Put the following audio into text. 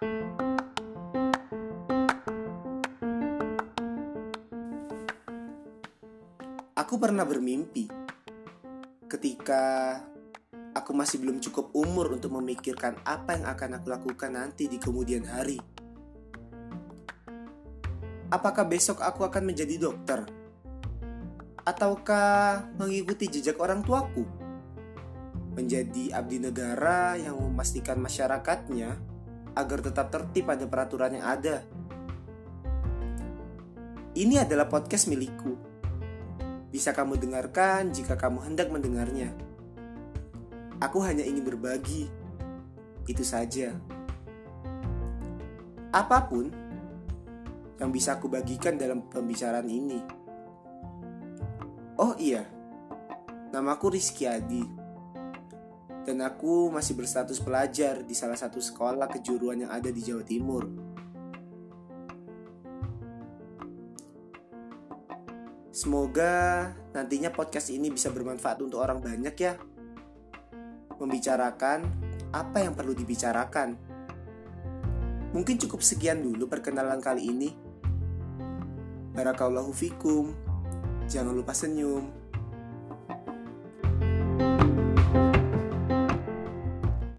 Aku pernah bermimpi ketika aku masih belum cukup umur untuk memikirkan apa yang akan aku lakukan nanti di kemudian hari. Apakah besok aku akan menjadi dokter? Ataukah mengikuti jejak orang tuaku? Menjadi abdi negara yang memastikan masyarakatnya agar tetap tertib pada peraturan yang ada. Ini adalah podcast milikku bisa kamu dengarkan jika kamu hendak mendengarnya. Aku hanya ingin berbagi. Itu saja. Apa pun yang bisa aku bagikan dalam pembicaraan ini. Oh iya, namaku Rizky Adi. Dan aku masih berstatus pelajar di salah satu sekolah kejuruan yang ada di Jawa Timur. Semoga nantinya podcast ini bisa bermanfaat untuk orang banyak ya. Membicarakan apa yang perlu dibicarakan. Mungkin cukup sekian dulu perkenalan kali ini. Barakallahu fikum. Jangan lupa senyum.